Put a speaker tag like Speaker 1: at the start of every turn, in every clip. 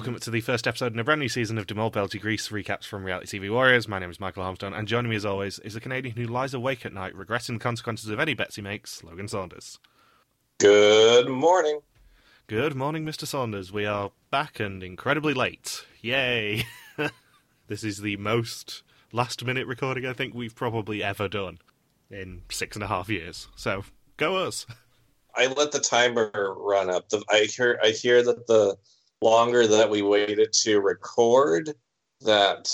Speaker 1: Welcome to the first episode in a brand new season of De Mol Belgium Greece recaps from Reality TV Warriors. My name is Michael Harmstone, and joining me as always is a Canadian who lies awake at night regretting the consequences of any bets he makes, Logan Saunders.
Speaker 2: Good morning.
Speaker 1: Good morning, Mr. Saunders. We are back and incredibly late. Yay! this is the most last minute recording I think we've probably ever done in six and a half years. So, go us.
Speaker 2: I let the timer run up. The, I hear I hear that the longer that we waited to record, that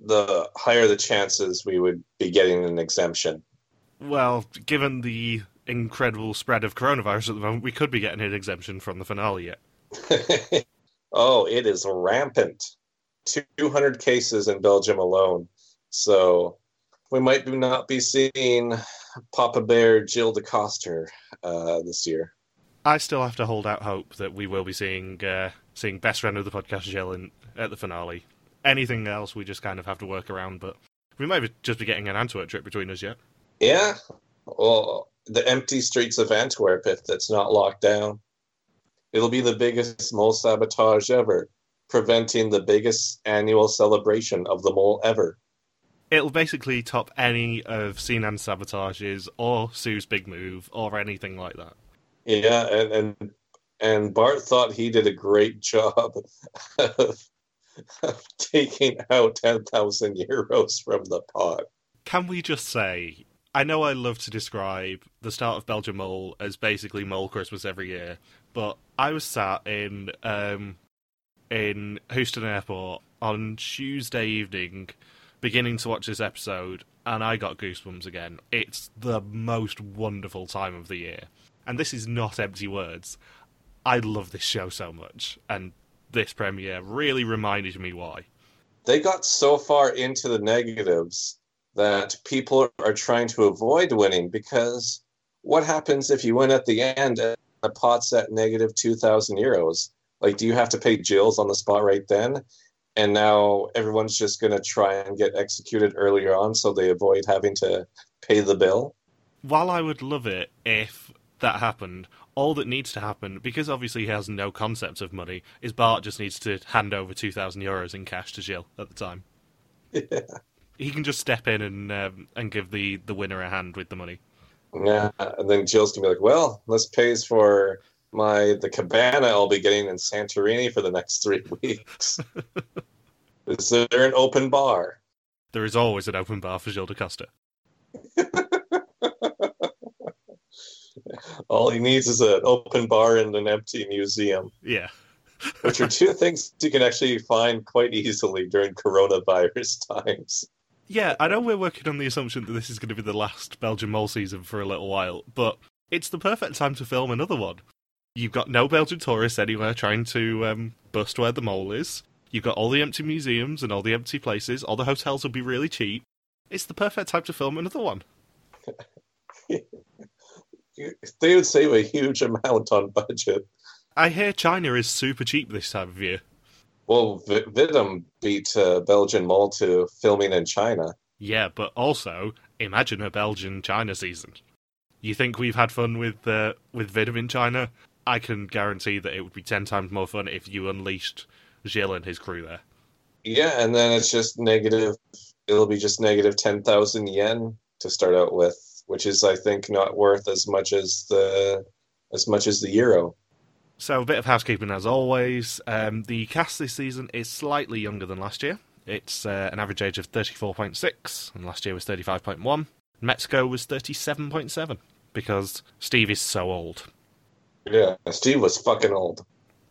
Speaker 2: the higher the chances we would be getting an exemption.
Speaker 1: Well, given the incredible spread of coronavirus at the moment, we could be getting an exemption from the finale yet.
Speaker 2: oh, it is rampant. 200 cases in Belgium alone. So we might not be seeing Papa Bear Jill DeCoster uh, this year.
Speaker 1: I still have to hold out hope that we will be seeing uh, seeing best friend of the podcast Jill in, at the finale. Anything else, we just kind of have to work around. But we might just be getting an Antwerp trip between us yet.
Speaker 2: Yeah, well, the empty streets of Antwerp, if that's not locked down, it'll be the biggest mole sabotage ever, preventing the biggest annual celebration of the mole ever
Speaker 1: it'll basically top any of Sinan's sabotages or Sue's big move or anything like that.
Speaker 2: Yeah, and and, and Bart thought he did a great job of, of taking out ten thousand euros from the pot.
Speaker 1: Can we just say? I know I love to describe the start of Belgium Mole as basically Mole Christmas every year, but I was sat in um, in Houston Airport on Tuesday evening beginning to watch this episode and I got goosebumps again. It's the most wonderful time of the year. And this is not empty words. I love this show so much, and this premiere really reminded me why.
Speaker 2: They got so far into the negatives that people are trying to avoid winning because what happens if you win at the end and the pot's at negative 2,000 euros? Like, do you have to pay Jill's on the spot right then? and now everyone's just going to try and get executed earlier on so they avoid having to pay the bill.
Speaker 1: While I would love it if that happened, all that needs to happen, because obviously he has no concept of money, is Bart just needs to hand over 2,000 euros in cash to Jill at the time.
Speaker 2: Yeah.
Speaker 1: He can just step in and um, and give the, the winner a hand with the money.
Speaker 2: Yeah, and then Jill's gonna be like, "Well, this pays for my the cabana I'll be getting in Santorini for the next three weeks. is there an open bar?
Speaker 1: There is always an open bar for Jill DeCoster.
Speaker 2: All he needs is an open bar and an empty museum.
Speaker 1: Yeah.
Speaker 2: which are two things you can actually find quite easily during coronavirus times.
Speaker 1: Yeah, I know we're working on the assumption that this is going to be the last Belgian mole season for a little while, but it's the perfect time to film another one. You've got no Belgian tourists anywhere trying to um, bust where the mole is. You've got all the empty museums and all the empty places. All the hotels will be really cheap. It's the perfect time to film another one.
Speaker 2: they would save a huge amount on budget.
Speaker 1: I hear China is super cheap this time of year.
Speaker 2: Well, v- Vidum beat uh, Belgian Mole to filming in China.
Speaker 1: Yeah, but also imagine a Belgian China season. You think we've had fun with uh, with Vidum in China? I can guarantee that it would be ten times more fun if you unleashed Gilles and his crew there.
Speaker 2: Yeah, and then it's just negative. It'll be just negative ten thousand yen to start out with, which is, I think, not worth as much as the as much as the euro.
Speaker 1: So a bit of housekeeping as always. Um, the cast this season is slightly younger than last year. It's uh, an average age of 34.6, and last year was 35.1. Mexico was 37.7 because Steve is so old.
Speaker 2: Yeah, Steve was fucking old.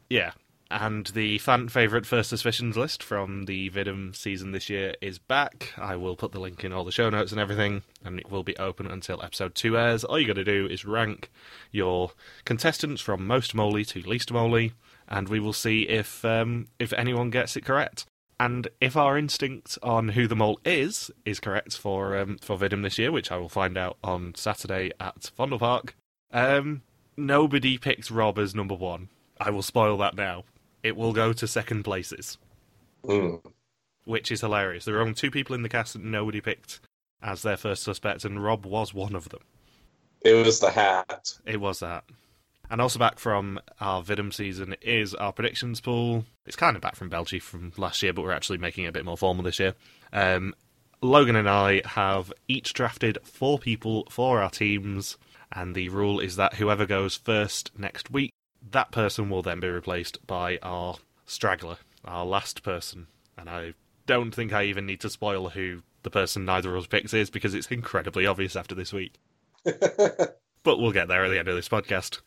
Speaker 1: Yeah. And the fan favourite First Suspicions list from the Vidum season this year is back. I will put the link in all the show notes and everything, and it will be open until episode 2 airs. All you got to do is rank your contestants from most moly to least moly, and we will see if um, if anyone gets it correct. And if our instinct on who the mole is is correct for um, for Vidum this year, which I will find out on Saturday at Vondelpark, um, nobody picked Rob as number one. I will spoil that now. It will go to second places.
Speaker 2: Mm.
Speaker 1: Which is hilarious. There are only two people in the cast that nobody picked as their first suspect, and Rob was one of them.
Speaker 2: It was the hat.
Speaker 1: It was that. And also back from our Vidum season is our predictions pool. It's kind of back from Belgium from last year, but we're actually making it a bit more formal this year. Um, Logan and I have each drafted four people for our teams, and the rule is that whoever goes first next week, that person will then be replaced by our straggler, our last person. And I don't think I even need to spoil who the person neither of us picks is because it's incredibly obvious after this week. but we'll get there at the end of this podcast.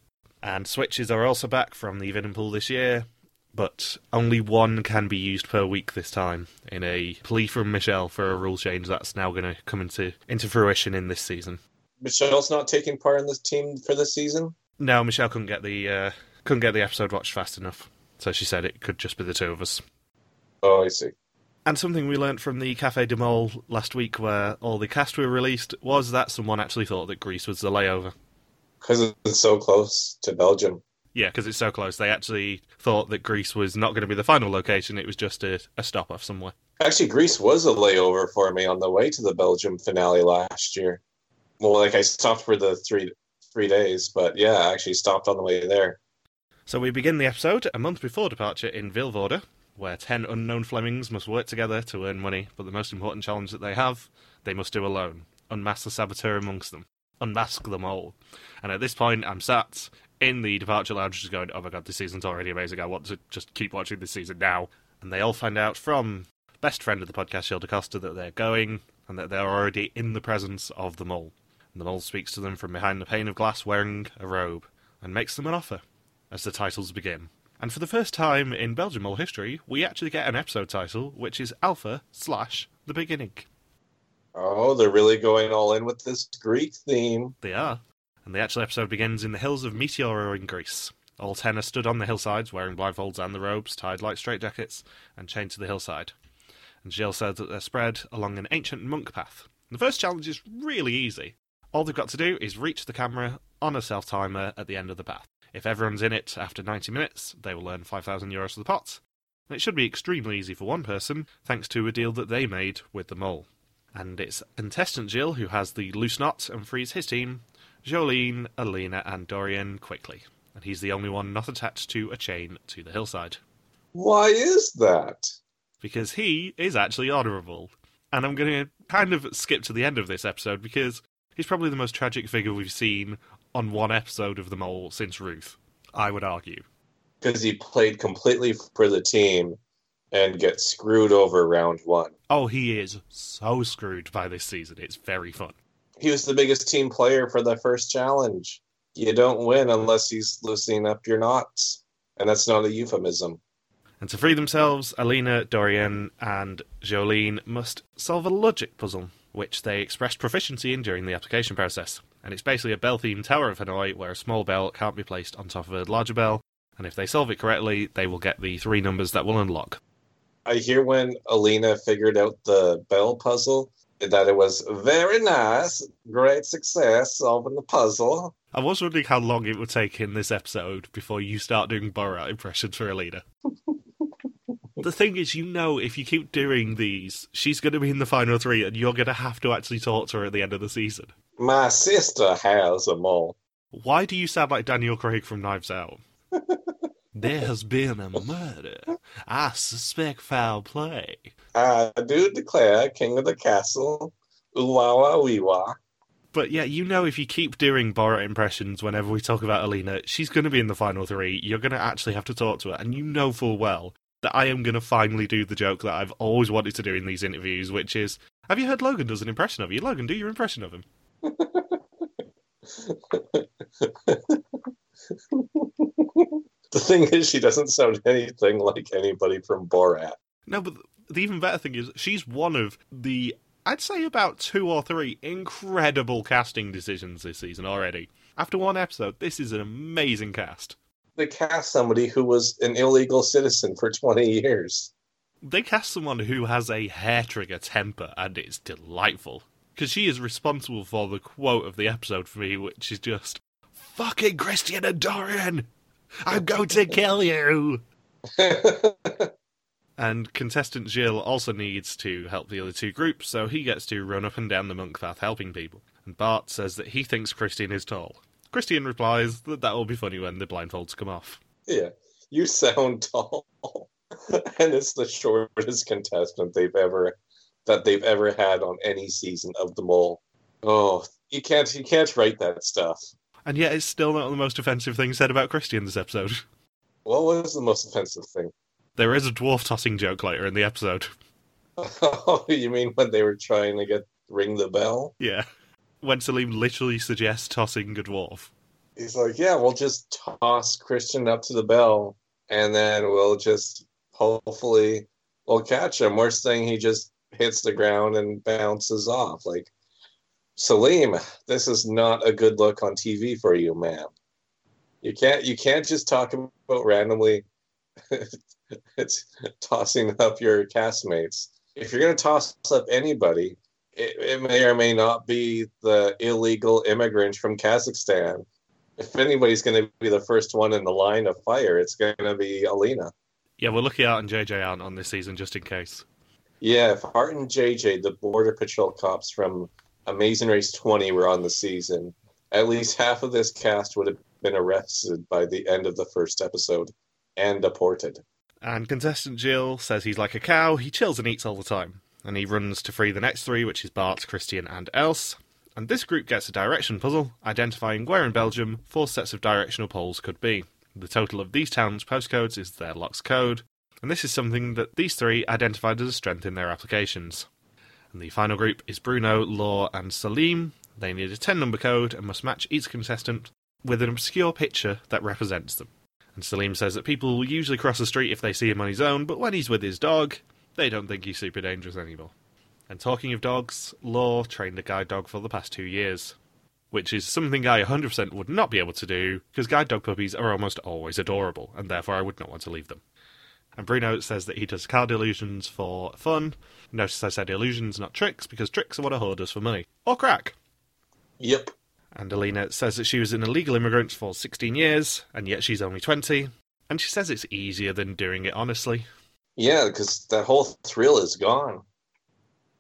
Speaker 1: And switches are also back from the Vidden pool this year, but only one can be used per week this time in a plea from Michelle for a rule change that's now going to come into, into fruition in this season.
Speaker 2: Michelle's not taking part in this team for this season?
Speaker 1: No, Michelle couldn't get the uh, couldn't get the episode watched fast enough. So she said it could just be the two of us.
Speaker 2: Oh, I see.
Speaker 1: And something we learnt from the Cafe de Mole last week, where all the cast were released, was that someone actually thought that Greece was the layover.
Speaker 2: Because it's so close to Belgium.
Speaker 1: Yeah, because it's so close. They actually thought that Greece was not going to be the final location, it was just a, a stop off somewhere.
Speaker 2: Actually, Greece was a layover for me on the way to the Belgium finale last year. Well, like I stopped for the three three days, but yeah, I actually stopped on the way there.
Speaker 1: So we begin the episode a month before departure in Vilvoorde, where ten unknown Flemings must work together to earn money, but the most important challenge that they have, they must do alone. Unmask the saboteur amongst them. Unmask them all. And at this point, I'm sat in the departure lounge just going, oh my god, this season's already amazing. I want to just keep watching this season now. And they all find out from best friend of the podcast, Shil Costa, that they're going and that they're already in the presence of the mole. The mole speaks to them from behind the pane of glass wearing a robe and makes them an offer as the titles begin. And for the first time in Belgium Mole history, we actually get an episode title, which is Alpha slash The Beginning.
Speaker 2: Oh, they're really going all in with this Greek theme.
Speaker 1: They are. And the actual episode begins in the hills of Meteora in Greece. All ten are stood on the hillsides, wearing blindfolds and the robes, tied like straitjackets, and chained to the hillside. And Jill says that they're spread along an ancient monk path. The first challenge is really easy. All they've got to do is reach the camera on a self timer at the end of the path. If everyone's in it after 90 minutes, they will earn 5,000 euros for the pot. And it should be extremely easy for one person, thanks to a deal that they made with the mole. And it's contestant Jill who has the loose knot and frees his team, Jolene, Alina, and Dorian quickly. And he's the only one not attached to a chain to the hillside.
Speaker 2: Why is that?
Speaker 1: Because he is actually honourable. And I'm going to kind of skip to the end of this episode because he's probably the most tragic figure we've seen on one episode of The Mole since Ruth, I would argue.
Speaker 2: Because he played completely for the team and gets screwed over round one.
Speaker 1: Oh, he is so screwed by this season. It's very fun.
Speaker 2: He was the biggest team player for the first challenge. You don't win unless he's loosening up your knots. And that's not a euphemism.
Speaker 1: And to free themselves, Alina, Dorian, and Jolene must solve a logic puzzle, which they expressed proficiency in during the application process and it's basically a bell themed Tower of Hanoi where a small bell can't be placed on top of a larger bell, and if they solve it correctly, they will get the three numbers that will unlock.
Speaker 2: I hear when Alina figured out the bell puzzle that it was very nice, great success solving the puzzle.
Speaker 1: I was wondering how long it would take in this episode before you start doing Borat impressions for Alina. the thing is, you know, if you keep doing these, she's going to be in the final three, and you're going to have to actually talk to her at the end of the season.
Speaker 2: My sister has a mole.
Speaker 1: Why do you sound like Daniel Craig from Knives Out? there has been a murder. I suspect foul play.
Speaker 2: I do declare, King of the Castle, Uwawa Wiwa.
Speaker 1: But yeah, you know, if you keep doing Borat impressions whenever we talk about Alina, she's going to be in the final three. You're going to actually have to talk to her, and you know full well that I am going to finally do the joke that I've always wanted to do in these interviews, which is, have you heard Logan does an impression of you? Logan, do your impression of him.
Speaker 2: the thing is, she doesn't sound anything like anybody from Borat.
Speaker 1: No, but the even better thing is, she's one of the, I'd say about two or three incredible casting decisions this season already. After one episode, this is an amazing cast.
Speaker 2: They cast somebody who was an illegal citizen for 20 years.
Speaker 1: They cast someone who has a hair trigger temper, and it's delightful because she is responsible for the quote of the episode for me, which is just "fucking Christian and Dorian, I'm going to kill you." and contestant Jill also needs to help the other two groups, so he gets to run up and down the monk path helping people. And Bart says that he thinks Christian is tall. Christian replies that that will be funny when the blindfolds come off.
Speaker 2: Yeah, you sound tall, and it's the shortest contestant they've ever that they've ever had on any season of The Mole. Oh, you can't you can't write that stuff.
Speaker 1: And yet, it's still not the most offensive thing said about Christian this episode.
Speaker 2: What was the most offensive thing?
Speaker 1: There is a dwarf tossing joke later in the episode.
Speaker 2: Oh, you mean when they were trying to get ring the bell?
Speaker 1: Yeah. When Salim literally suggests tossing a dwarf.
Speaker 2: He's like, "Yeah, we'll just toss Christian up to the bell, and then we'll just hopefully we'll catch him." Worst thing, he just hits the ground and bounces off. Like, Salim, this is not a good look on TV for you, man. You can't you can't just talk about randomly it's tossing up your castmates. If you're to toss up anybody, it, it may or may not be the illegal immigrant from Kazakhstan. If anybody's going to be the first one in the line of fire, it's going to be Alina.
Speaker 1: Yeah, we're lucky Art and JJ aren't on this season just in case.
Speaker 2: Yeah, if Art and JJ, the Border Patrol cops from Amazing Race 20, were on the season, at least half of this cast would have been arrested by the end of the first episode and deported.
Speaker 1: And contestant Jill says he's like a cow, he chills and eats all the time. And he runs to free the next three, which is Bart, Christian, and Else. And this group gets a direction puzzle, identifying where in Belgium four sets of directional poles could be. The total of these towns' postcodes is their lock's code, and this is something that these three identified as a strength in their applications. And the final group is Bruno, Law, and Salim. They need a 10 number code and must match each contestant with an obscure picture that represents them. And Salim says that people will usually cross the street if they see him on his own, but when he's with his dog, they don't think he's super dangerous anymore. And talking of dogs, Law trained a guide dog for the past two years, which is something I 100% would not be able to do, because guide dog puppies are almost always adorable, and therefore I would not want to leave them. And Bruno says that he does card illusions for fun. Notice I said illusions, not tricks, because tricks are what a whore does for money. Or crack.
Speaker 2: Yep.
Speaker 1: And Alina says that she was an illegal immigrant for 16 years, and yet she's only 20. And she says it's easier than doing it honestly.
Speaker 2: Yeah, because that whole thrill is gone.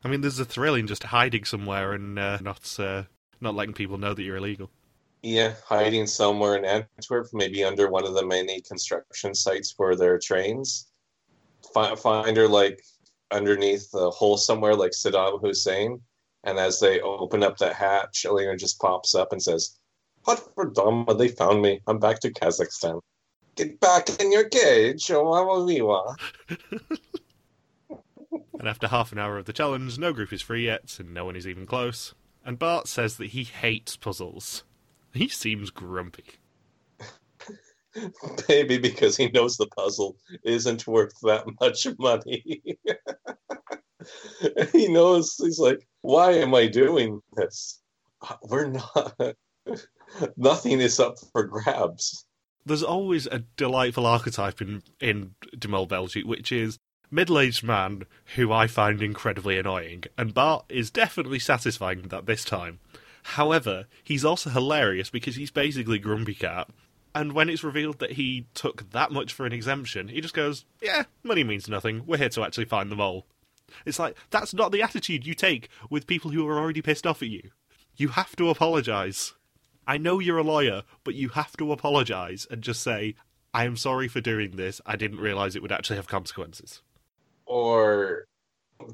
Speaker 1: I mean, there's a thrill in just hiding somewhere and uh, not uh, not letting people know that you're illegal.
Speaker 2: Yeah, hiding somewhere in Antwerp, maybe under one of the many construction sites for their trains. Find, find her like underneath a hole somewhere, like Saddam Hussein. And as they open up that hatch, Elena just pops up and says, "What for Dama? They found me. I'm back to Kazakhstan. Get back in your cage, or wawawiwa."
Speaker 1: And after half an hour of the challenge, no group is free yet, and no one is even close. And Bart says that he hates puzzles. He seems grumpy.
Speaker 2: Maybe because he knows the puzzle isn't worth that much money. he knows he's like, why am I doing this? We're not. Nothing is up for grabs.
Speaker 1: There's always a delightful archetype in in De Mol Belgique, which is middle-aged man who I find incredibly annoying, and Bart is definitely satisfying that this time. However, he's also hilarious because he's basically Grumpy Cat. And when it's revealed that he took that much for an exemption, he just goes, Yeah, money means nothing. We're here to actually find the mole. It's like, that's not the attitude you take with people who are already pissed off at you. You have to apologise. I know you're a lawyer, but you have to apologise and just say, I am sorry for doing this. I didn't realise it would actually have consequences.
Speaker 2: Or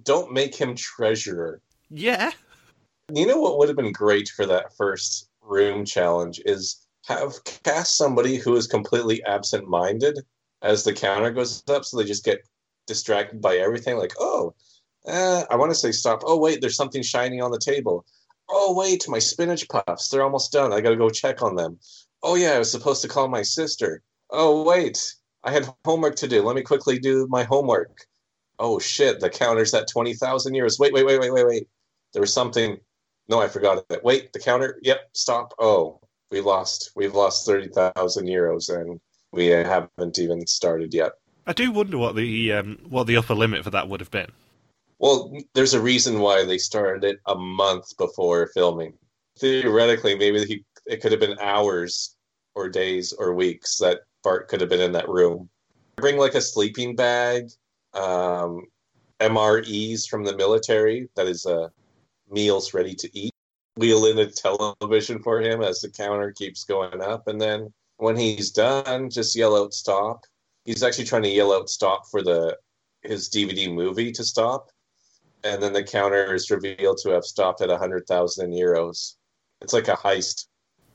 Speaker 2: don't make him treasurer.
Speaker 1: Yeah.
Speaker 2: You know what would have been great for that first room challenge is have cast somebody who is completely absent minded as the counter goes up so they just get distracted by everything like oh uh, i want to say stop oh wait there's something shiny on the table oh wait my spinach puffs they're almost done i gotta go check on them. Oh yeah i was supposed to call my sister. Oh wait i had homework to do let me quickly do my homework. Oh shit the counter's at 20000 euros wait wait wait wait wait wait. There was something no i forgot it wait the counter yep stop oh we lost we've lost 30000 euros and we haven't even started yet.
Speaker 1: I do wonder what the um, what the upper limit for that would have been.
Speaker 2: Well, there's a reason why they started it a month before filming. Theoretically, maybe he, it could have been hours or days or weeks that Bart could have been in that room. Bring like a sleeping bag, um, MREs from the military, that is uh, meals ready to eat. wheel in a television for him as the counter keeps going up. And then when he's done, just yell out stop. He's actually trying to yell out stop for the his DVD movie to stop. And then the counter is revealed to have stopped at 100,000 euros. It's like a heist.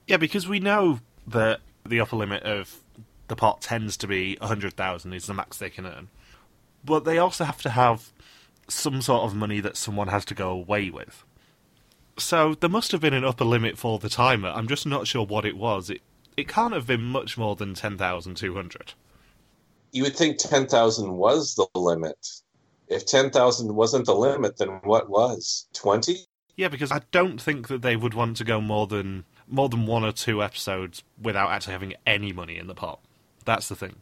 Speaker 1: Yeah, because we know that the upper limit of the pot tends to be 100,000 is the max they can earn. But they also have to have some sort of money that someone has to go away with. So there must have been an upper limit for the timer. I'm just not sure what it was. It it can't have been much more than 10,200.
Speaker 2: You would think 10,000 was the limit. If 10,000 wasn't the limit, then what was? 20?
Speaker 1: Yeah, because I don't think that they would want to go more than more than one or two episodes without actually having any money in the pot. That's the thing.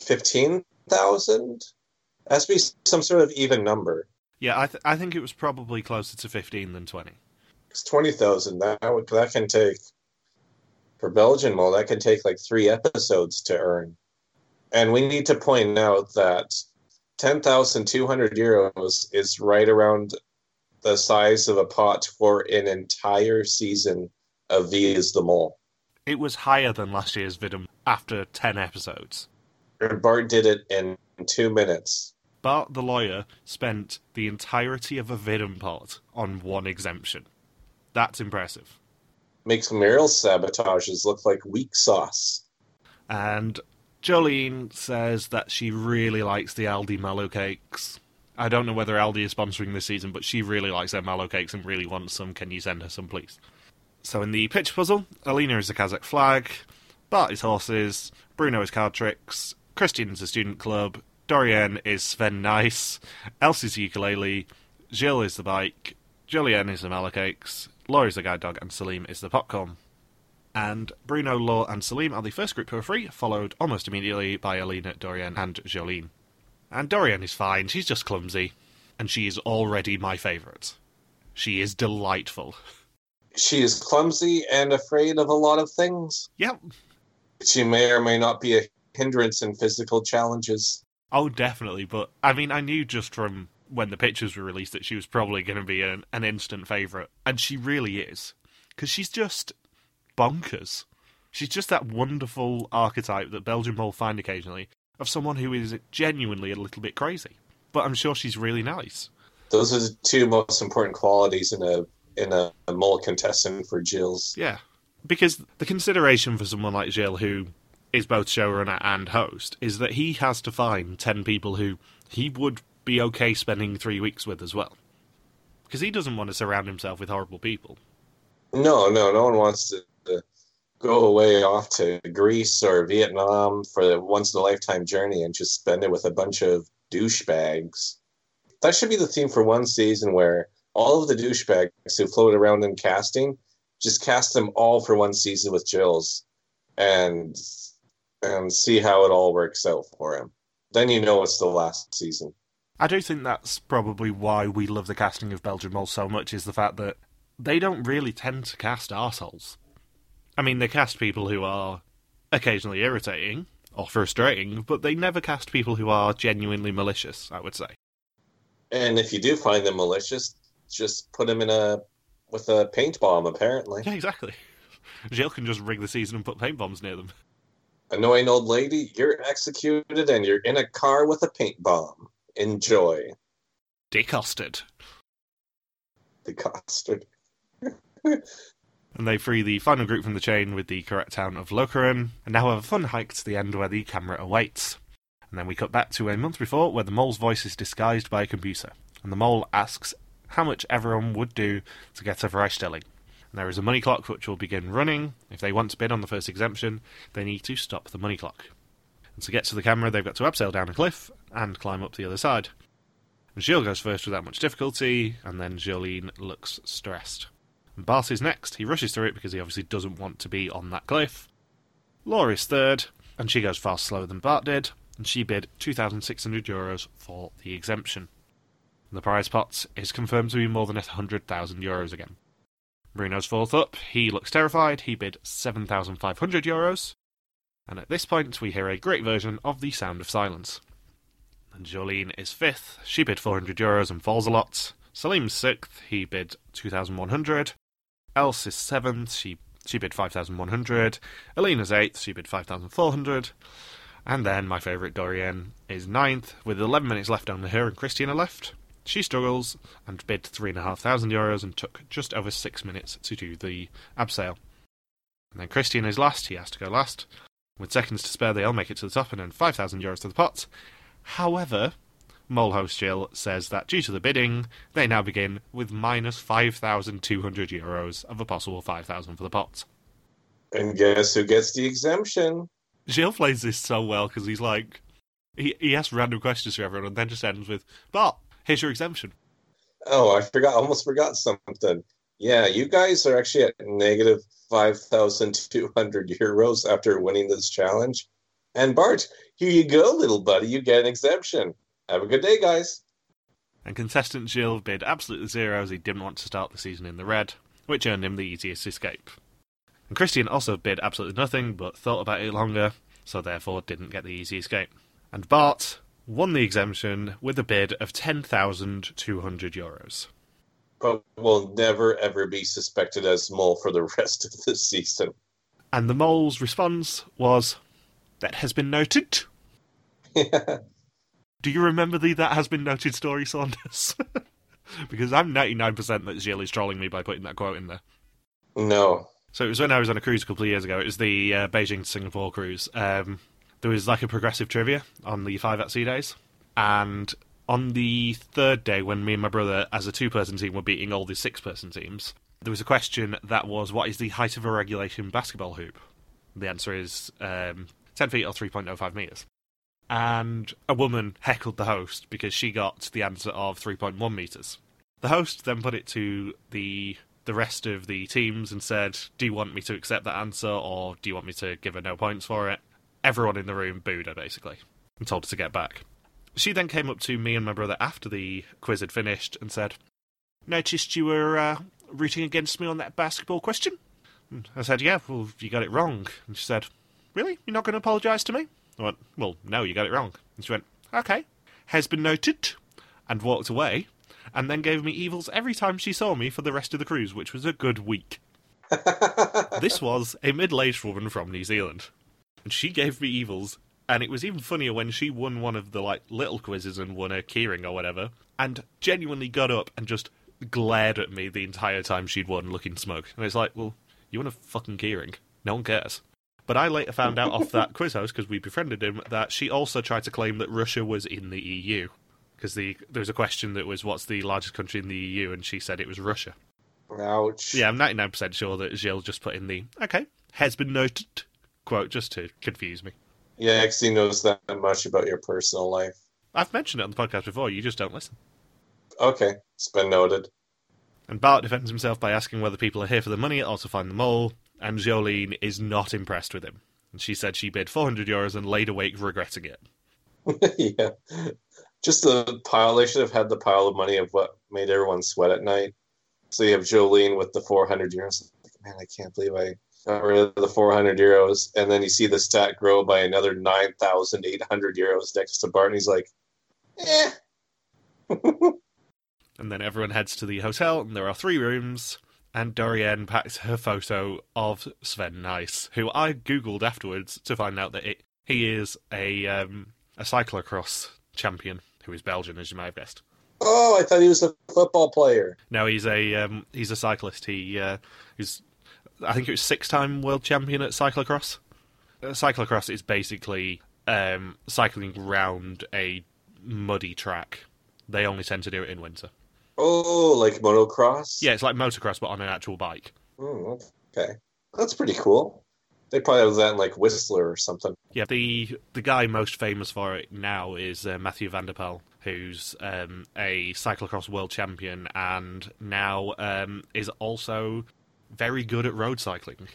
Speaker 2: 15,000? Has to be some sort of even number.
Speaker 1: Yeah, I th- I think it was probably closer to 15 than 20.
Speaker 2: It's 20,000. That, would, that can take, for Belgian Mole, that can take like three episodes to earn. And we need to point out that 10,200 euros is right around the size of a pot for an entire season of Wie is the Mole.
Speaker 1: It was higher than last year's Vidum after 10 episodes.
Speaker 2: Bart did it in two minutes.
Speaker 1: Bart the lawyer spent the entirety of a Vidum pot on one exemption. That's impressive.
Speaker 2: Makes Meryl's sabotages look like weak sauce.
Speaker 1: And Jolene says that she really likes the Aldi Mallow cakes. I don't know whether Aldi is sponsoring this season, but she really likes their Mallow cakes and really wants some. Can you send her some, please? So in the pitch puzzle, Alina is the Kazakh flag, Bart is horses, Bruno is card tricks, Christian is the student club, Dorian is Sven Nys, Elsie's ukulele, Jill is the bike, Julien is the Mallow cakes, Law is the guide dog, and Salim is the popcorn. And Bruno, Law, and Salim are the first group who are free, followed almost immediately by Alina, Dorian, and Jolene. And Dorian is fine, she's just clumsy. And she is already my favourite. She is delightful.
Speaker 2: She is clumsy and afraid of a lot of things.
Speaker 1: Yep.
Speaker 2: She may or may not be a hindrance in physical challenges.
Speaker 1: Oh, definitely. But, I mean, I knew just from when the pictures were released that she was probably going to be an, an instant favourite. And she really is. Because she's just bonkers. She's just that wonderful archetype that Belgian Mole find occasionally of someone who is genuinely a little bit crazy. But I'm sure she's really nice.
Speaker 2: Those are the two most important qualities in a in a, a mole contestant for Jill's.
Speaker 1: Yeah. Because the consideration for someone like Jill, who is both showrunner and host, is that he has to find 10 people who he would be okay spending three weeks with as well. Because he doesn't want to surround himself with horrible people.
Speaker 2: No, no, no one wants to go away off to Greece or Vietnam for the once in a lifetime journey and just spend it with a bunch of douchebags. That should be the theme for one season where all of the douchebags who float around in casting, just cast them all for one season with Jill's and and see how it all works out for him. Then you know it's the last season.
Speaker 1: I do think that's probably why we love the casting of Belgian Mole so much, is the fact that they don't really tend to cast arseholes. I mean, they cast people who are occasionally irritating or frustrating, but they never cast people who are genuinely malicious, I would say.
Speaker 2: And if you do find them malicious, just put them in a with a paint bomb. Apparently,
Speaker 1: Yeah, exactly. Jill can just rig the season and put paint bombs near them.
Speaker 2: annoying old lady, you're executed and you're in a car with a paint bomb. Enjoy
Speaker 1: Decosted.
Speaker 2: the custard.
Speaker 1: And they free the final group from the chain with the correct town of Lokeren, and now have a fun hike to the end where the camera awaits. And then we cut back to a month before where the mole's voice is disguised by a computer, and the mole asks how much everyone would do to get a Vrijstelling. And there is a money clock which will begin running. If they want to bid on the first exemption, they need to stop the money clock. And to get to the camera, they've got to abseil down a cliff and climb up the other side. And Gilles goes first without much difficulty, and then Jolene looks stressed. And Bart is next. He rushes through it because he obviously doesn't want to be on that cliff. Laura is third, and she goes far slower than Bart did, and she bid 2,600 euros for the exemption. The prize pot is confirmed to be more than 100,000 euros again. Bruno's fourth up. He looks terrified. He bid 7,500 euros. And at this point, we hear a great version of The Sound of Silence. And Jolene is fifth. She bid 400 euros and falls a lot. Salim's sixth. He bid 2,100. Else is seventh. She she bid five thousand one hundred. Alina's eighth. She bid five thousand four hundred. And then my favourite Dorian is ninth, with 11 minutes left only her and Christina left. She struggles and bid 3,500 euros and took just over 6 minutes to do the abseil. And then Christian is last, he has to go last. With seconds to spare, they all make it to the top and earn 5,000 euros to the pot. However, Mole host Jill says that due to the bidding, they now begin with minus 5,200 euros of a possible 5,000 for the pot.
Speaker 2: And guess who gets the exemption?
Speaker 1: Jill plays this so well because he's like, he, he asks random questions to everyone and then just ends with, but here's your exemption.
Speaker 2: Oh, I forgot, almost forgot something. Yeah, you guys are actually at negative 5,200 euros after winning this challenge. And Bart, here you go, little buddy. You get an exemption. Have a good day, guys.
Speaker 1: And contestant Jill bid absolutely zero as he didn't want to start the season in the red, which earned him the easiest escape. And Christian also bid absolutely nothing, but thought about it longer, so therefore didn't get the easy escape. And Bart won the exemption with a bid of 10,200 euros.
Speaker 2: But will never ever be suspected as mole for the rest of the season.
Speaker 1: And the mole's response was, That has been noted. Do you remember the That Has Been Noted story, Saunders? because I'm 99% that Jill is trolling me by putting that quote in there.
Speaker 2: no.
Speaker 1: So it was when I was on a cruise a couple of years ago. It was the uh, Beijing to Singapore cruise. Um, there was like a progressive trivia on the five at sea days, and on the third day, when me and my brother, as a two-person team, were beating all the six-person teams, there was a question that was, "What is the height of a regulation basketball hoop?" The answer is um, ten feet or three point oh five meters. And a woman heckled the host because she got the answer of three point one meters. The host then put it to the the rest of the teams and said, Do you want me to accept that answer or do you want me to give her no points for it? Everyone in the room booed her, basically, and told her to get back. She then came up to me and my brother after the quiz had finished and said, Noticed you were uh, rooting against me on that basketball question? I said, Yeah, well, you got it wrong. And she said, Really? You're not going to apologise to me? I went, Well, no, you got it wrong. And she went, Okay. Has been noted. And walked away and then gave me evils every time she saw me for the rest of the cruise, which was a good week. this was a middle aged woman from New Zealand. And she gave me evils, and it was even funnier when she won one of the like little quizzes and won a keyring or whatever, and genuinely got up and just glared at me the entire time she'd won looking smug. And it's like, well, you won a fucking keyring. No one cares. But I later found out off that quiz host, because we befriended him, that she also tried to claim that Russia was in the EU because the there was a question that was what's the largest country in the EU, and she said it was Russia.
Speaker 2: Ouch.
Speaker 1: Yeah, I'm 99 percent sure that Jill just put in the okay has been noted quote just to confuse me.
Speaker 2: Yeah, XC knows that much about your personal life.
Speaker 1: I've mentioned it on the podcast before. You just don't listen.
Speaker 2: Okay, it's been noted.
Speaker 1: And Bart defends himself by asking whether people are here for the money or to find the mole, and Jolene is not impressed with him. And she said she bid 400 euros and laid awake regretting it.
Speaker 2: yeah. Just the pile. They should have had the pile of money of what made everyone sweat at night. So you have Jolene with the 400 euros. Man, I can't believe I got rid of the 400 euros. And then you see the stat grow by another 9,800 euros next to Bart. And he's like, eh.
Speaker 1: And then everyone heads to the hotel, and there are three rooms. And Dorian packs her photo of Sven Nys, who I googled afterwards to find out that it, he is a um, a cyclocross champion who is Belgian, as you may have guessed.
Speaker 2: oh, I thought he was a football player.
Speaker 1: No, he's a um, he's a cyclist. He uh, he's I think it was six time world champion at cyclocross. Uh, cyclocross is basically um, cycling round a muddy track. They only tend to do it in winter.
Speaker 2: Oh, like motocross?
Speaker 1: Yeah, it's like motocross but on an actual bike.
Speaker 2: Oh, okay. That's pretty cool. They probably have that in like Whistler or something.
Speaker 1: Yeah, the the guy most famous for it now is uh, Mathieu Van der Poel, who's um, a cyclocross world champion and now um, is also very good at road cycling.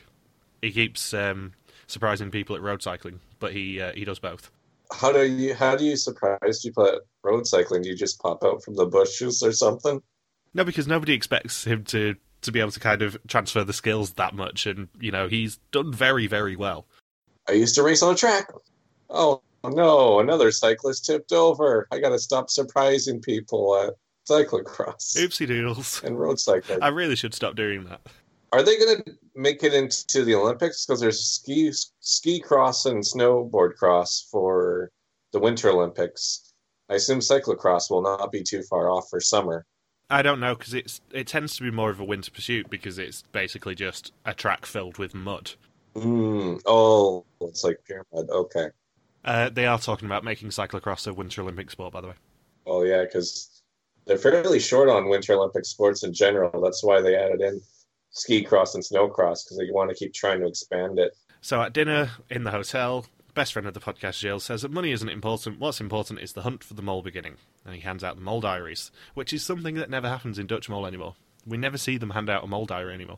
Speaker 1: He keeps um, surprising people at road cycling, but he uh, he does both.
Speaker 2: How do you how do you surprise people at road cycling? Do you just pop out from the bushes or something?
Speaker 1: No, because nobody expects him to to be able to kind of transfer the skills that much, and you know he's done very very well.
Speaker 2: I used to race on a track. Oh no, another cyclist tipped over. I gotta stop surprising people at cyclocross
Speaker 1: Oopsie doodles.
Speaker 2: and road cycling.
Speaker 1: I really should stop doing that.
Speaker 2: Are they going to make it into the Olympics? Because there's ski ski cross and snowboard cross for the Winter Olympics. I assume cyclocross will not be too far off for summer.
Speaker 1: I don't know because it's it tends to be more of a winter pursuit because it's basically just a track filled with mud.
Speaker 2: Mm, oh, it's like pure mud. Okay.
Speaker 1: Uh, they are talking about making cyclocross a Winter Olympic sport, by the way.
Speaker 2: Oh yeah, because they're fairly short on Winter Olympic sports in general. That's why they added in ski cross and snow cross because they want to keep trying to expand it.
Speaker 1: So at dinner in the hotel, best friend of the podcast, Jill, says that money isn't important. What's important is the hunt for the mole beginning. And he hands out the mole diaries, which is something that never happens in Dutch Mole anymore. We never see them hand out a mole diary anymore.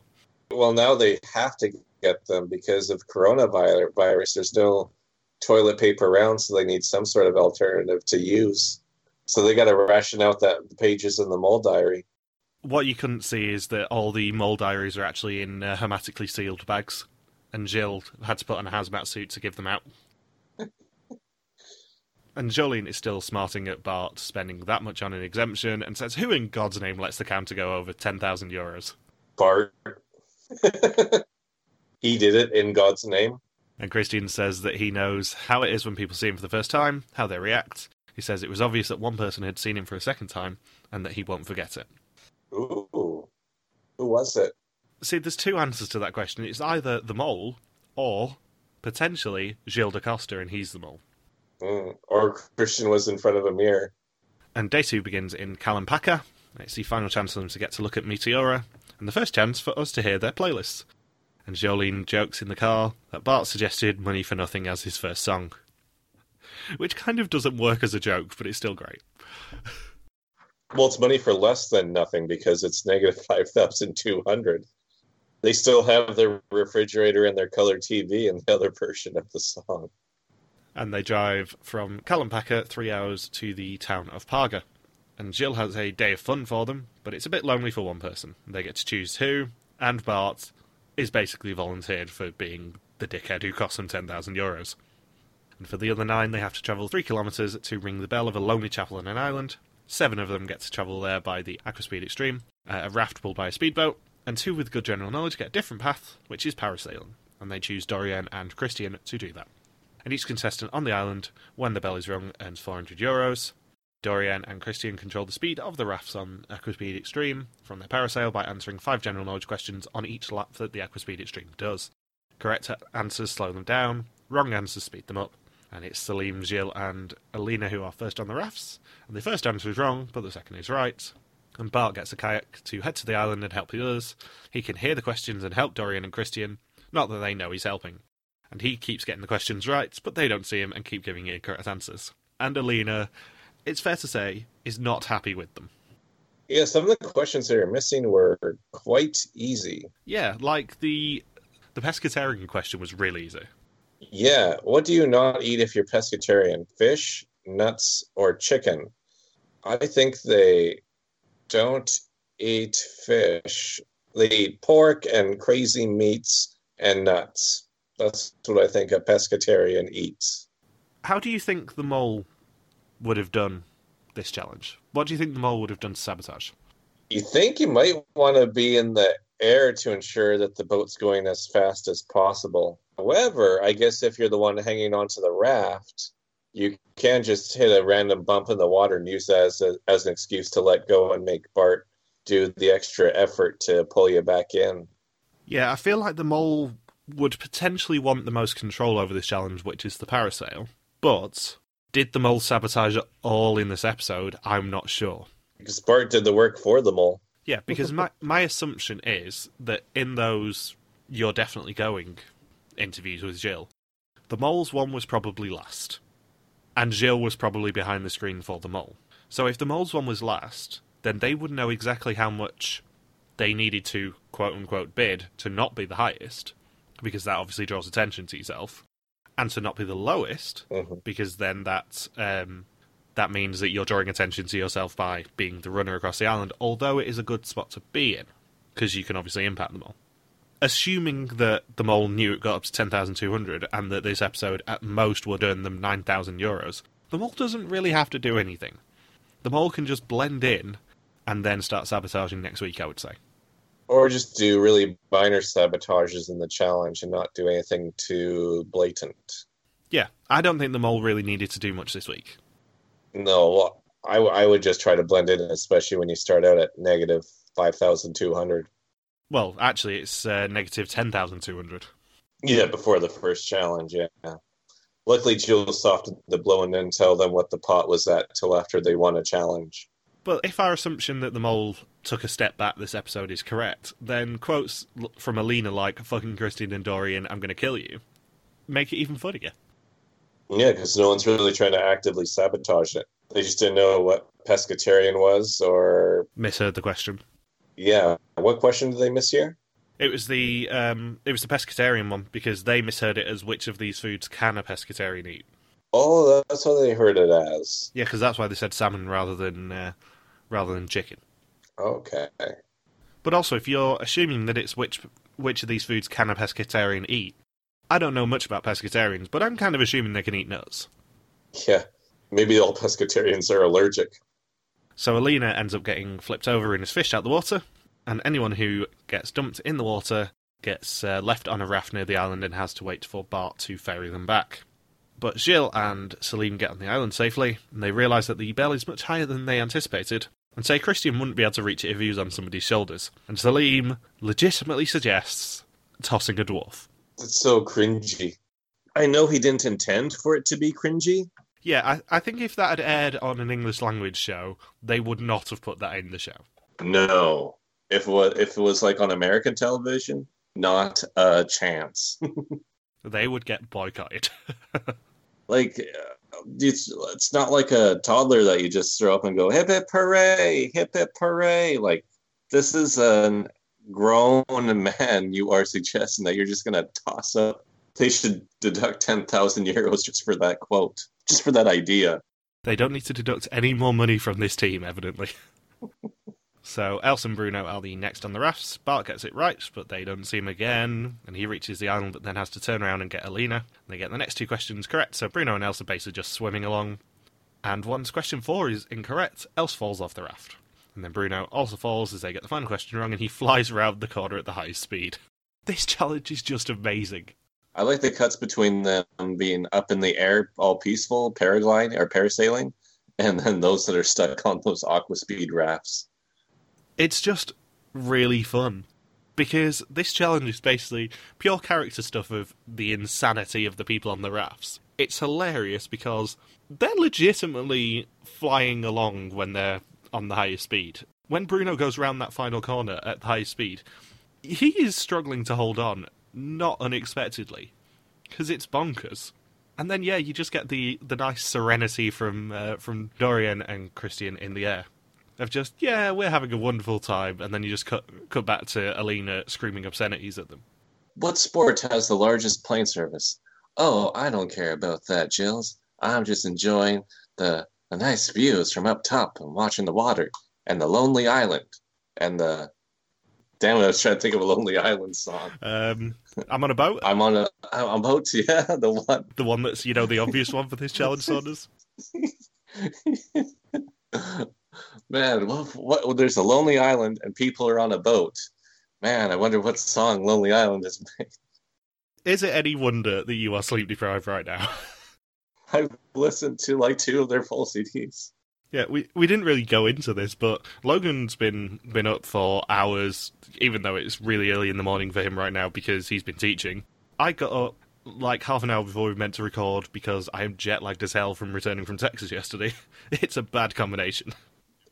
Speaker 2: Well, now they have to get them because of coronavirus. There's no toilet paper around, so they need some sort of alternative to use. So they got to ration out that the pages in the mole diary.
Speaker 1: What you couldn't see is that all the mole diaries are actually in uh, hermetically sealed bags, and Jill had to put on a hazmat suit to give them out. and Jolene is still smarting at Bart spending that much on an exemption and says, Who in God's name lets the counter go over 10,000 euros?
Speaker 2: Bart. he did it in God's name.
Speaker 1: And Christian says that he knows how it is when people see him for the first time, how they react. He says it was obvious that one person had seen him for a second time and that he won't forget it.
Speaker 2: Ooh. Who was it?
Speaker 1: See, there's two answers to that question. It's either the mole or potentially Gilles Costa and he's the mole.
Speaker 2: Mm. Or Christian was in front of a mirror.
Speaker 1: And day two begins in Kalampaka. It's the final chance for them to get to look at Meteora, and the first chance for us to hear their playlists. And Jolene jokes in the car that Bart suggested Money for Nothing as his first song. Which kind of doesn't work as a joke, but it's still great.
Speaker 2: Well, it's money for less than nothing because it's negative 5,200. They still have their refrigerator and their color TV in the other version of the song.
Speaker 1: And they drive from Kalampaka three hours to the town of Parga. And Jill has a day of fun for them, but it's a bit lonely for one person. They get to choose who, and Bart is basically volunteered for being the dickhead who costs them 10,000 euros. And for the other nine, they have to travel three kilometres to ring the bell of a lonely chapel on an island. Seven of them get to travel there by the Aquaspeed Extreme, uh, a raft pulled by a speedboat, and two with good general knowledge get a different path, which is parasailing, and they choose Dorian and Christian to do that. And each contestant on the island, when the bell is rung, earns 400 euros. Dorian and Christian control the speed of the rafts on Aquaspeed Extreme from their parasail by answering five general knowledge questions on each lap that the Aquaspeed Extreme does. Correct answers slow them down, wrong answers speed them up, and it's Salim, Gilles, and Alina who are first on the rafts. And the first answer is wrong, but the second is right. And Bart gets a kayak to head to the island and help the others. He can hear the questions and help Dorian and Christian, not that they know he's helping. And he keeps getting the questions right, but they don't see him and keep giving incorrect answers. And Alina it's fair to say, is not happy with them.
Speaker 2: Yeah, some of the questions that are missing were quite easy.
Speaker 1: Yeah, like the the pescatarian question was really easy.
Speaker 2: Yeah, what do you not eat if you're pescatarian? Fish, nuts, or chicken? I think they don't eat fish. They eat pork and crazy meats and nuts. That's what I think a pescatarian eats.
Speaker 1: How do you think the mole would have done this challenge? What do you think the mole would have done to sabotage?
Speaker 2: You think you might want to be in the air to ensure that the boat's going as fast as possible. However, I guess if you're the one hanging onto the raft, you can just hit a random bump in the water and use that as, a, as an excuse to let go and make Bart do the extra effort to pull you back in.
Speaker 1: Yeah, I feel like the mole would potentially want the most control over this challenge, which is the parasail. But did the mole sabotage it all in this episode? I'm not sure.
Speaker 2: Because Bart did the work for the mole.
Speaker 1: Yeah, because my my assumption is that in those you're definitely going interviews with Jill, the mole's one was probably last, and Jill was probably behind the screen for the mole. So if the mole's one was last, then they would know exactly how much they needed to quote unquote bid to not be the highest, because that obviously draws attention to yourself and to not be the lowest,
Speaker 2: mm-hmm.
Speaker 1: because then that um, that means that you're drawing attention to yourself by being the runner across the island. Although it is a good spot to be in, because you can obviously impact them all. Assuming that the mole knew it got up to ten thousand two hundred, and that this episode at most would earn them nine thousand euros, the mole doesn't really have to do anything. The mole can just blend in and then start sabotaging next week. I would say.
Speaker 2: Or just do really minor sabotages in the challenge and not do anything too blatant.
Speaker 1: Yeah, I don't think the mole really needed to do much this week.
Speaker 2: No, I, I would just try to blend in, especially when you start out at negative 5,200.
Speaker 1: Well, actually, it's uh, negative 10,200.
Speaker 2: Yeah, before the first challenge, yeah. Luckily, Gilles softened the blow and didn't tell them what the pot was at till after they won a challenge.
Speaker 1: But if our assumption that the mole took a step back this episode is correct, then quotes from Alina like "fucking Christian and Dorian, I'm going to kill you," make it even funnier.
Speaker 2: Yeah, because no one's really trying to actively sabotage it. They just didn't know what pescatarian was, or
Speaker 1: misheard the question.
Speaker 2: Yeah, what question did they miss here?
Speaker 1: It was the um, it was the pescatarian one because they misheard it as which of these foods can a pescatarian eat.
Speaker 2: Oh, that's what they heard it as.
Speaker 1: Yeah, because that's why they said salmon rather than uh, rather than chicken.
Speaker 2: Okay.
Speaker 1: But also, if you're assuming that it's which which of these foods can a pescatarian eat, I don't know much about pescatarians, but I'm kind of assuming they can eat nuts.
Speaker 2: Yeah, maybe all pescatarians are allergic.
Speaker 1: So Alina ends up getting flipped over and is fished out the water, and anyone who gets dumped in the water gets uh, left on a raft near the island and has to wait for Bart to ferry them back. But Gilles and Salim get on the island safely, and they realise that the bell is much higher than they anticipated, and say Christian wouldn't be able to reach it if he was on somebody's shoulders. And Salim legitimately suggests tossing a dwarf.
Speaker 2: It's so cringy. I know he didn't intend for it to be cringy.
Speaker 1: Yeah, I, I think if that had aired on an English language show, they would not have put that in the show.
Speaker 2: No. If it was, if it was like on American television, not a chance.
Speaker 1: they would get boycotted.
Speaker 2: like uh, it's it's not like a toddler that you just throw up and go hip hip hooray, hip hip hooray. Like this is a grown man. You are suggesting that you're just gonna toss up. They should deduct ten thousand euros just for that quote, just for that idea.
Speaker 1: They don't need to deduct any more money from this team, evidently. So Els and Bruno are the next on the rafts. Bart gets it right, but they don't see him again, and he reaches the island but then has to turn around and get Alina. They get the next two questions correct, so Bruno and Els are basically just swimming along. And once question four is incorrect, Els falls off the raft. And then Bruno also falls as they get the final question wrong, and he flies around the corner at the highest speed. This challenge is just amazing.
Speaker 2: I like the cuts between them being up in the air, all peaceful, paragliding or parasailing, and then those that are stuck on those aqua speed rafts
Speaker 1: it's just really fun because this challenge is basically pure character stuff of the insanity of the people on the rafts. It's hilarious because they're legitimately flying along when they're on the highest speed. When Bruno goes round that final corner at high speed, he is struggling to hold on, not unexpectedly, because it's bonkers. And then yeah, you just get the the nice serenity from uh, from Dorian and Christian in the air of just yeah, we're having a wonderful time, and then you just cut cut back to Alina screaming obscenities at them.
Speaker 2: What sport has the largest plane service? Oh, I don't care about that, Gilles. I'm just enjoying the the nice views from up top and watching the water and the lonely island and the. Damn it! I was trying to think of a Lonely Island song.
Speaker 1: Um, I'm on a boat.
Speaker 2: I'm on a I'm on boat. Yeah, the one.
Speaker 1: The one that's you know the obvious one for this challenge, Saunders.
Speaker 2: Man, what, what, there's a lonely island and people are on a boat. Man, I wonder what song Lonely Island is made.
Speaker 1: Is it any wonder that you are sleep deprived right now?
Speaker 2: I've listened to like two of their full CDs.
Speaker 1: Yeah, we we didn't really go into this, but Logan's been been up for hours, even though it's really early in the morning for him right now because he's been teaching. I got up like half an hour before we meant to record because I am jet lagged as hell from returning from Texas yesterday. It's a bad combination.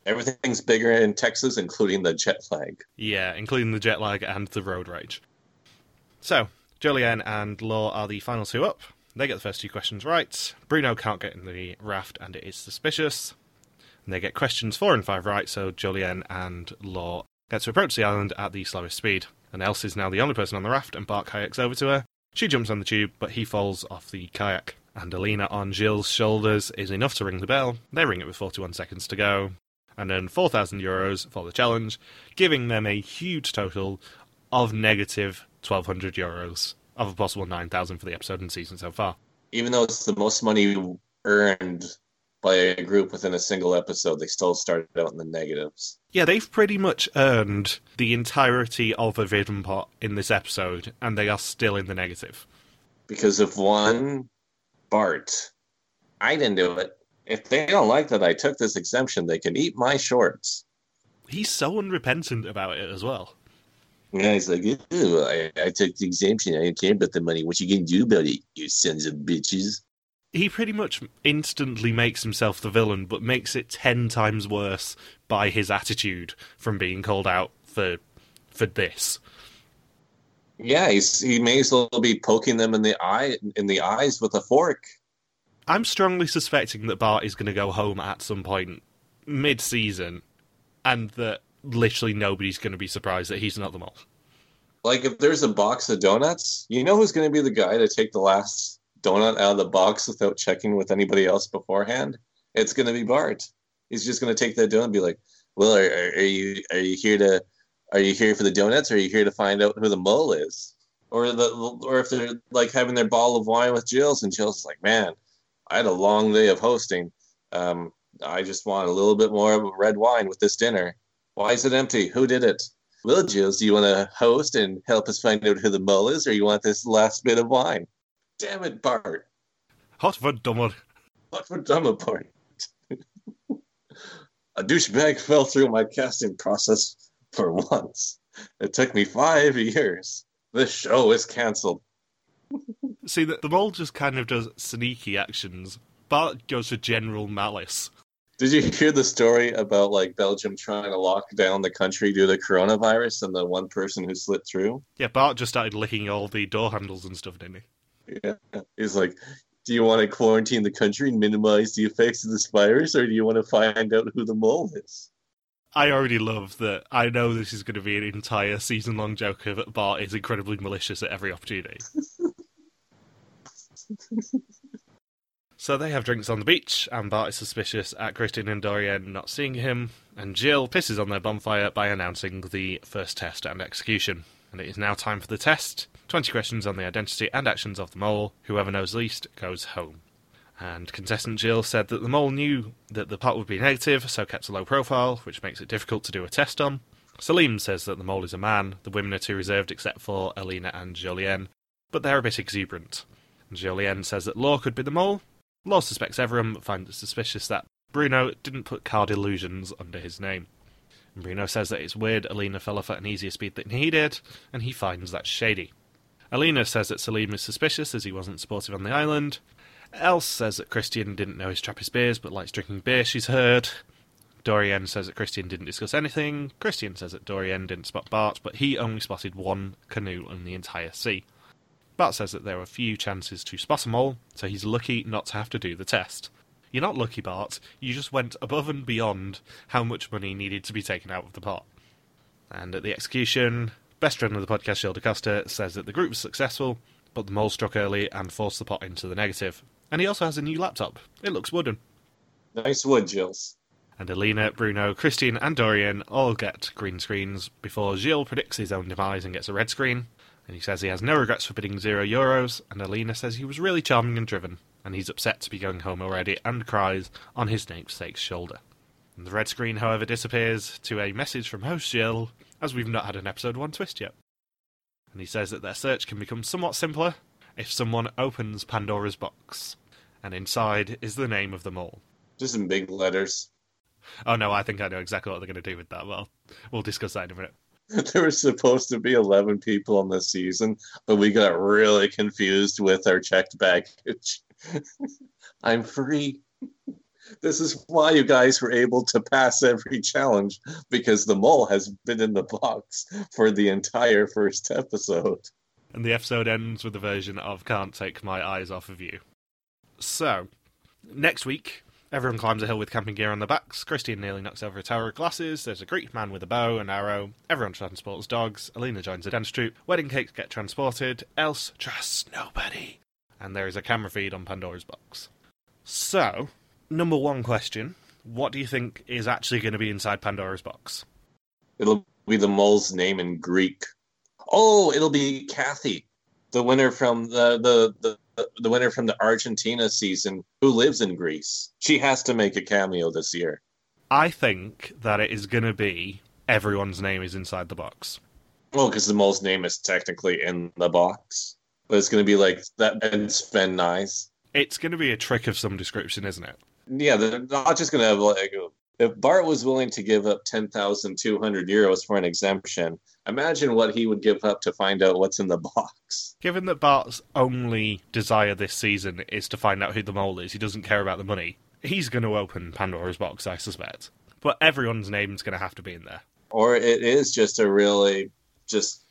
Speaker 2: Everything's bigger in Texas, including the jet lag.
Speaker 1: Yeah, including the jet lag and the road rage. So, Jolien and Lore are the final two up. They get the first two questions right. Bruno can't get in the raft, and it is suspicious. And they get questions four and five right, so Jolien and Lore get to approach the island at the slowest speed. And Els is now the only person on the raft, and Bart kayaks over to her. She jumps on the tube, but he falls off the kayak. And Alina on Gilles' shoulders is enough to ring the bell. They ring it with 41 seconds to go and earn 4,000 euros for the challenge, giving them a huge total of negative 1,200 euros of a possible 9,000 for the episode and season so far.
Speaker 2: Even though it's the most money earned by a group within a single episode, they still started out in the negatives.
Speaker 1: Yeah, they've pretty much earned the entirety of a Vidden pot in this episode, and they are still in the negative.
Speaker 2: Because of one Bart. I didn't do it. If they don't like that I took this exemption, they can eat my shorts.
Speaker 1: He's so unrepentant about it as well.
Speaker 2: Yeah, he's like, I, I took the exemption. I don't care about the money. What you gonna do about it, you sons of bitches?
Speaker 1: He pretty much instantly makes himself the villain, but makes it ten times worse by his attitude from being called out for for this.
Speaker 2: Yeah, he's he may as well be poking them in the eye in the eyes with a fork.
Speaker 1: I'm strongly suspecting that Bart is going to go home at some point mid-season, and that literally nobody's going to be surprised that he's not the mole.
Speaker 2: Like if there's a box of donuts, you know who's going to be the guy to take the last donut out of the box without checking with anybody else beforehand? It's going to be Bart. He's just going to take that donut and be like, "Well, are, are, you are you here to are you here for the donuts, or are you here to find out who the mole is?" Or the or if they're like having their bottle of wine with Jill's, and Jill's like, "Man, I had a long day of hosting. Um, I just want a little bit more of red wine with this dinner. Why is it empty? Who did it? Well, Gilles, do you want to host and help us find out who the mole is, or you want this last bit of wine? Damn it, Bart.
Speaker 1: Hot for dumber.
Speaker 2: Hot for dumber Bart? a douchebag fell through my casting process for once. It took me five years. This show is canceled.
Speaker 1: See, the, the mole just kind of does sneaky actions. Bart goes for general malice.
Speaker 2: Did you hear the story about like Belgium trying to lock down the country due to coronavirus and the one person who slipped through?
Speaker 1: Yeah, Bart just started licking all the door handles and stuff, didn't
Speaker 2: he? Yeah. He's like, do you want to quarantine the country and minimize the effects of this virus, or do you want to find out who the mole is?
Speaker 1: I already love that. I know this is going to be an entire season long joke of Bart is incredibly malicious at every opportunity. so they have drinks on the beach, and Bart is suspicious at Christian and Dorian not seeing him, and Gilles pisses on their bonfire by announcing the first test and execution. And it is now time for the test. 20 questions on the identity and actions of the mole. Whoever knows least goes home. And contestant Gilles said that the mole knew that the pot would be negative, so kept a low profile, which makes it difficult to do a test on. Salim says that the mole is a man, the women are too reserved except for Alina and Jolien, but they're a bit exuberant. Jolien says that Lore could be the mole. Lore suspects everyone, but finds it suspicious that Bruno didn't put card illusions under his name. Bruno says that it's weird Alina fell off at an easier speed than he did, and he finds that shady. Alina says that Salim is suspicious as he wasn't supportive on the island. Els says that Christian didn't know his Trappist beers but likes drinking beer, she's heard. Dorian says that Christian didn't discuss anything. Christian says that Dorian didn't spot Bart, but he only spotted one canoe in the entire sea. Bart says that there are few chances to spot a mole, so he's lucky not to have to do the test. You're not lucky, Bart. You just went above and beyond how much money needed to be taken out of the pot. And at the execution, best friend of the podcast, Gilles De Coster, says that the group was successful, but the mole struck early and forced the pot into the negative. And he also has a new laptop. It looks wooden.
Speaker 2: Nice wood, Gilles.
Speaker 1: And Alina, Bruno, Christian, and Dorian all get green screens before Gilles predicts his own demise and gets a red screen. And he says he has no regrets for bidding zero euros. And Alina says he was really charming and driven, and he's upset to be going home already and cries on his namesake's shoulder. And the red screen, however, disappears to a message from host Gilles, as we've not had an episode 1 twist yet. And he says that their search can become somewhat simpler if someone opens Pandora's box. And inside is the name of the mole.
Speaker 2: Just in big letters.
Speaker 1: Oh no, I think I know exactly what they're going to do with that. Well, we'll discuss that in a minute.
Speaker 2: there were supposed to be 11 people on this season, but we got really confused with our checked baggage. I'm free. This is why you guys were able to pass every challenge because the mole has been in the box for the entire first episode.
Speaker 1: And the episode ends with a version of Can't Take My Eyes Off of You. So, next week, Everyone climbs a hill with camping gear on their backs. Christian nearly knocks over a tower of glasses. There's a Greek man with a bow and arrow. Everyone transports dogs. Alina joins a dance troupe. Wedding cakes get transported. Els trusts nobody. And there is a camera feed on Pandora's box. So, number one question What do you think is actually going to be inside Pandora's box?
Speaker 2: It'll be the mole's name in Greek. Oh, it'll be Kathy, the winner from the, the, the the winner from the Argentina season who lives in Greece. She has to make a cameo this year.
Speaker 1: I think that it is going to be everyone's name is inside the box.
Speaker 2: Well, because the mole's name is technically in the box, but it's going to be like that and Sven Nys.
Speaker 1: It's going to be a trick of some description, isn't it?
Speaker 2: Yeah, they're not just going to have like if Bart was willing to give up 10,200 euros for an exemption, imagine what he would give up to find out what's in the box.
Speaker 1: Given that Bart's only desire this season is to find out who the mole is, he doesn't care about the money. He's going to open Pandora's box, I suspect. But everyone's name's going to have to be in there.
Speaker 2: Or it is just a really just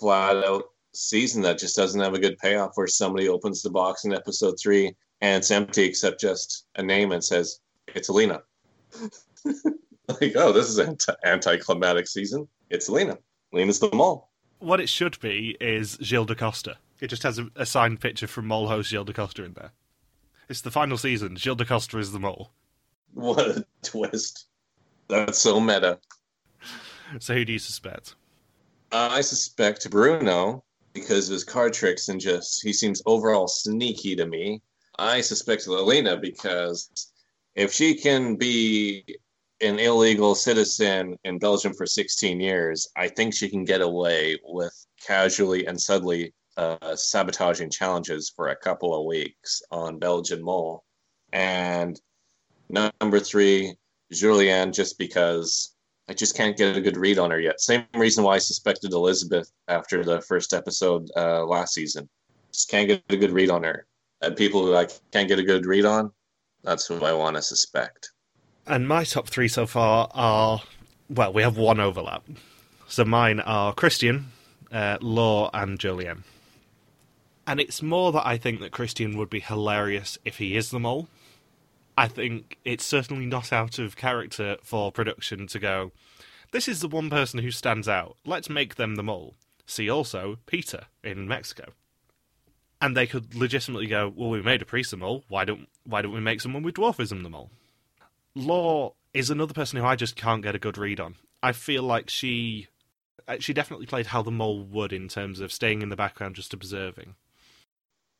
Speaker 2: flat out season that just doesn't have a good payoff where somebody opens the box in episode three and it's empty except just a name and says, It's Alina. like, oh, this is an anticlimactic season. It's Lena. Lena's the mole.
Speaker 1: What it should be is Gilles De Coster. It just has a, a signed picture from mole host Gilles De Coster in there. It's the final season. Gilles De Coster is the mole.
Speaker 2: What a twist. That's so meta.
Speaker 1: So who do you suspect?
Speaker 2: Uh, I suspect Bruno because of his card tricks and just he seems overall sneaky to me. I suspect Lelena because if she can be an illegal citizen in Belgium for 16 years, I think she can get away with casually and subtly uh, sabotaging challenges for a couple of weeks on Belgian Mole. And number three, Julianne, just because I just can't get a good read on her yet. Same reason why I suspected Elizabeth after the first episode uh, last season. Just can't get a good read on her. And people who I can't get a good read on, that's who I want to suspect.
Speaker 1: And my top three so far are well, we have one overlap. So mine are Christian, uh, Lore, and Julian. And it's more that I think that Christian would be hilarious if he is the mole. I think it's certainly not out of character for production to go, this is the one person who stands out. Let's make them the mole. See also Peter in Mexico. And they could legitimately go, well, we made a priest the mole. Why don't why don't we make someone with dwarfism the mole? Lore is another person who I just can't get a good read on. I feel like she uh, she definitely played how the mole would in terms of staying in the background, just observing.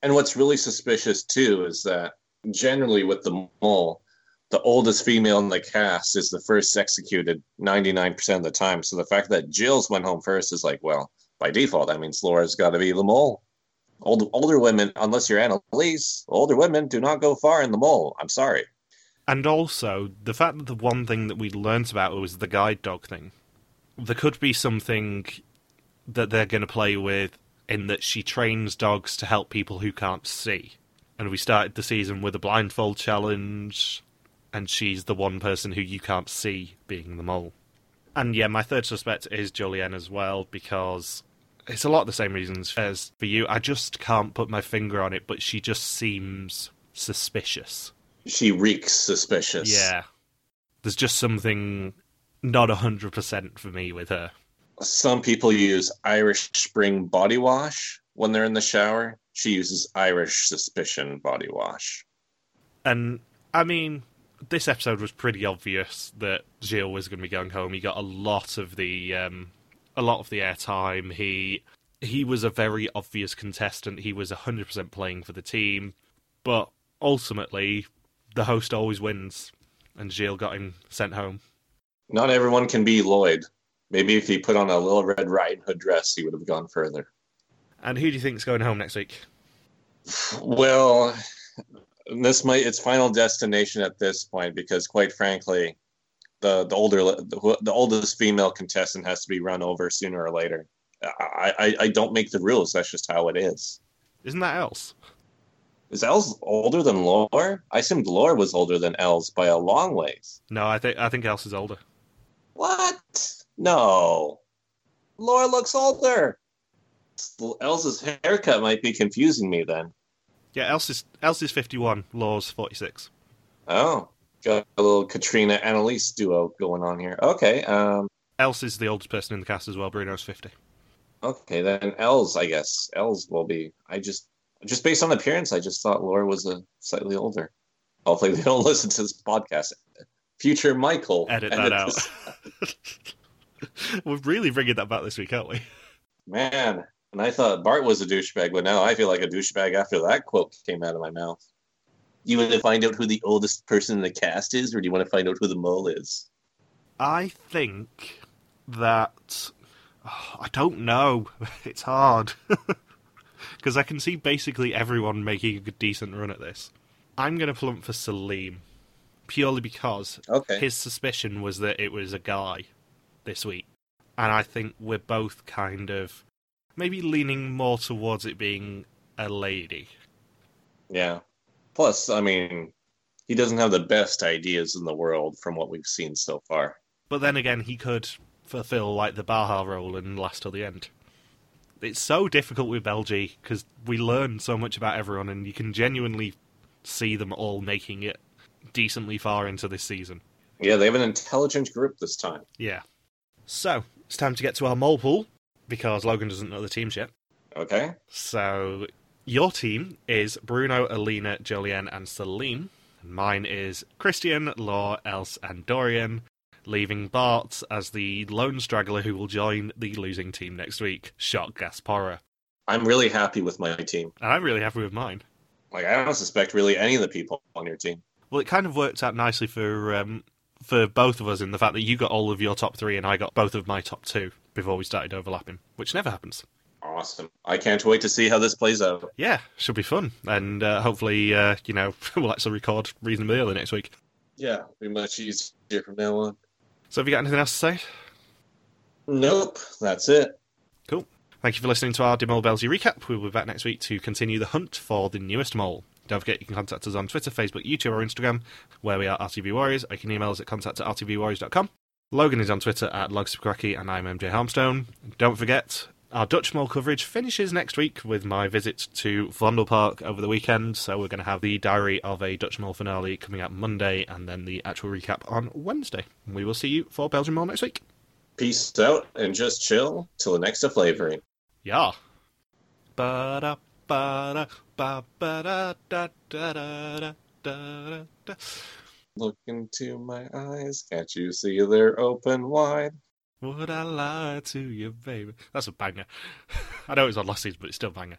Speaker 2: And what's really suspicious too is that generally with the mole, the oldest female in the cast is the first executed 99% of the time. So the fact that Jill's went home first is like, well, by default, that means Laura's got to be the mole. Old, older women, unless you're Annalise, older women do not go far in the mole. I'm sorry.
Speaker 1: And also, the fact that the one thing that we learnt about was the guide dog thing. There could be something that they're going to play with in that she trains dogs to help people who can't see. And we started the season with a blindfold challenge, and she's the one person who you can't see being the mole. And yeah, my third suspect is Julianne as well, because it's a lot of the same reasons as for you. I just can't put my finger on it, but she just seems suspicious.
Speaker 2: She reeks suspicious.
Speaker 1: Yeah. There's just something not 100% for me with her.
Speaker 2: Some people use Irish Spring body wash when they're in the shower. She uses Irish Suspicion body wash.
Speaker 1: And, I mean, this episode was pretty obvious that Gilles was going to be going home. He got a lot of the um, a lot of the airtime. He he was a very obvious contestant. He was 100% playing for the team, but ultimately the host always wins and Gilles got him sent home.
Speaker 2: Not everyone can be Lloyd. Maybe if he put on a little Red Riding Hood dress, he would have gone further.
Speaker 1: And who do you think's going home next week?
Speaker 2: Well, this might its final destination at this point because, quite frankly, the the older the, the oldest female contestant has to be run over sooner or later. I, I I don't make the rules. That's just how it is.
Speaker 1: Isn't that Els?
Speaker 2: Is Els older than Lore? I assumed Lore was older than Els by a long ways.
Speaker 1: No, I think I think Els is older.
Speaker 2: What? No. Lore looks older. Els's haircut might be confusing me then.
Speaker 1: Yeah, Els is Els is fifty one. Lore's forty six.
Speaker 2: Oh, got a little Katrina Annalise duo going on here. Okay. Um,
Speaker 1: Els is the oldest person in the cast as well. Bruno's fifty.
Speaker 2: Okay, then Els, I guess Els will be. I just just based on appearance, I just thought Laura was a slightly older. Hopefully, they don't listen to this podcast. Future Michael,
Speaker 1: edit, edit that out. We're really bringing that back this week, aren't we?
Speaker 2: Man, And I thought Bart was a douchebag, but now I feel like a douchebag after that quote came out of my mouth. Do you want to find out who the oldest person in the cast is, or do you want to find out who the mole is?
Speaker 1: I think that oh, I don't know. It's hard because I can see basically everyone making a decent run at this. I'm going to plump for Salim purely because
Speaker 2: Okay.
Speaker 1: his suspicion was that it was a guy this week, and I think we're both kind of maybe leaning more towards it being a lady.
Speaker 2: Yeah. Plus, I mean, he doesn't have the best ideas in the world from what we've seen so far.
Speaker 1: But then again, he could fulfill like the Baha role and last till the end. It's so difficult with Belgie because we learn so much about everyone, and you can genuinely see them all making it decently far into this season.
Speaker 2: Yeah, they have an intelligent group this time.
Speaker 1: Yeah. So it's time to get to our mole pool because Logan doesn't know the teams yet.
Speaker 2: Okay.
Speaker 1: So your team is Bruno, Alina, Jolien, and Celine. Mine is Christian, Lore, Els, and Dorian, leaving Bart as the lone straggler who will join the losing team next week, Shock Gaspara.
Speaker 2: I'm really happy with my team.
Speaker 1: And I'm really happy with mine.
Speaker 2: Like, I don't suspect really any of the people on your team.
Speaker 1: Well, it kind of worked out nicely for um, for both of us in the fact that you got all of your top three and I got both of my top two before we started overlapping, which never happens.
Speaker 2: Awesome. I can't wait to see how this plays out.
Speaker 1: Yeah, should be fun, and uh, hopefully, uh, you know, we'll actually record reasonably early next week.
Speaker 2: Yeah, be much easier from now on.
Speaker 1: So, have you got anything else to say?
Speaker 2: Nope, that's it.
Speaker 1: Cool. Thank you for listening to our De Mol België recap. We'll be back next week to continue the hunt for the newest mole. Don't forget you can contact us on Twitter, Facebook, YouTube, or Instagram, where we are RTV Warriors. You can email us at contact at rtvwarriors.com. Logan is on Twitter at Logsupcracky, and I'm MJ Harmstone. Don't forget, our Dutch Mall coverage finishes next week with my visit to Vondelpark over the weekend. So we're going to have the Diary of a Dutch Mall finale coming out Monday, and then the actual recap on Wednesday. We will see you for Belgian Mall next week.
Speaker 2: Peace out and just chill till the next flavoring.
Speaker 1: Yeah. Ba da ba da ba ba da da da da da da da.
Speaker 2: Look into my eyes, can't you see they're open wide?
Speaker 1: Would I lie to you, baby? That's a banger. I know it was on last season, but it's still banger.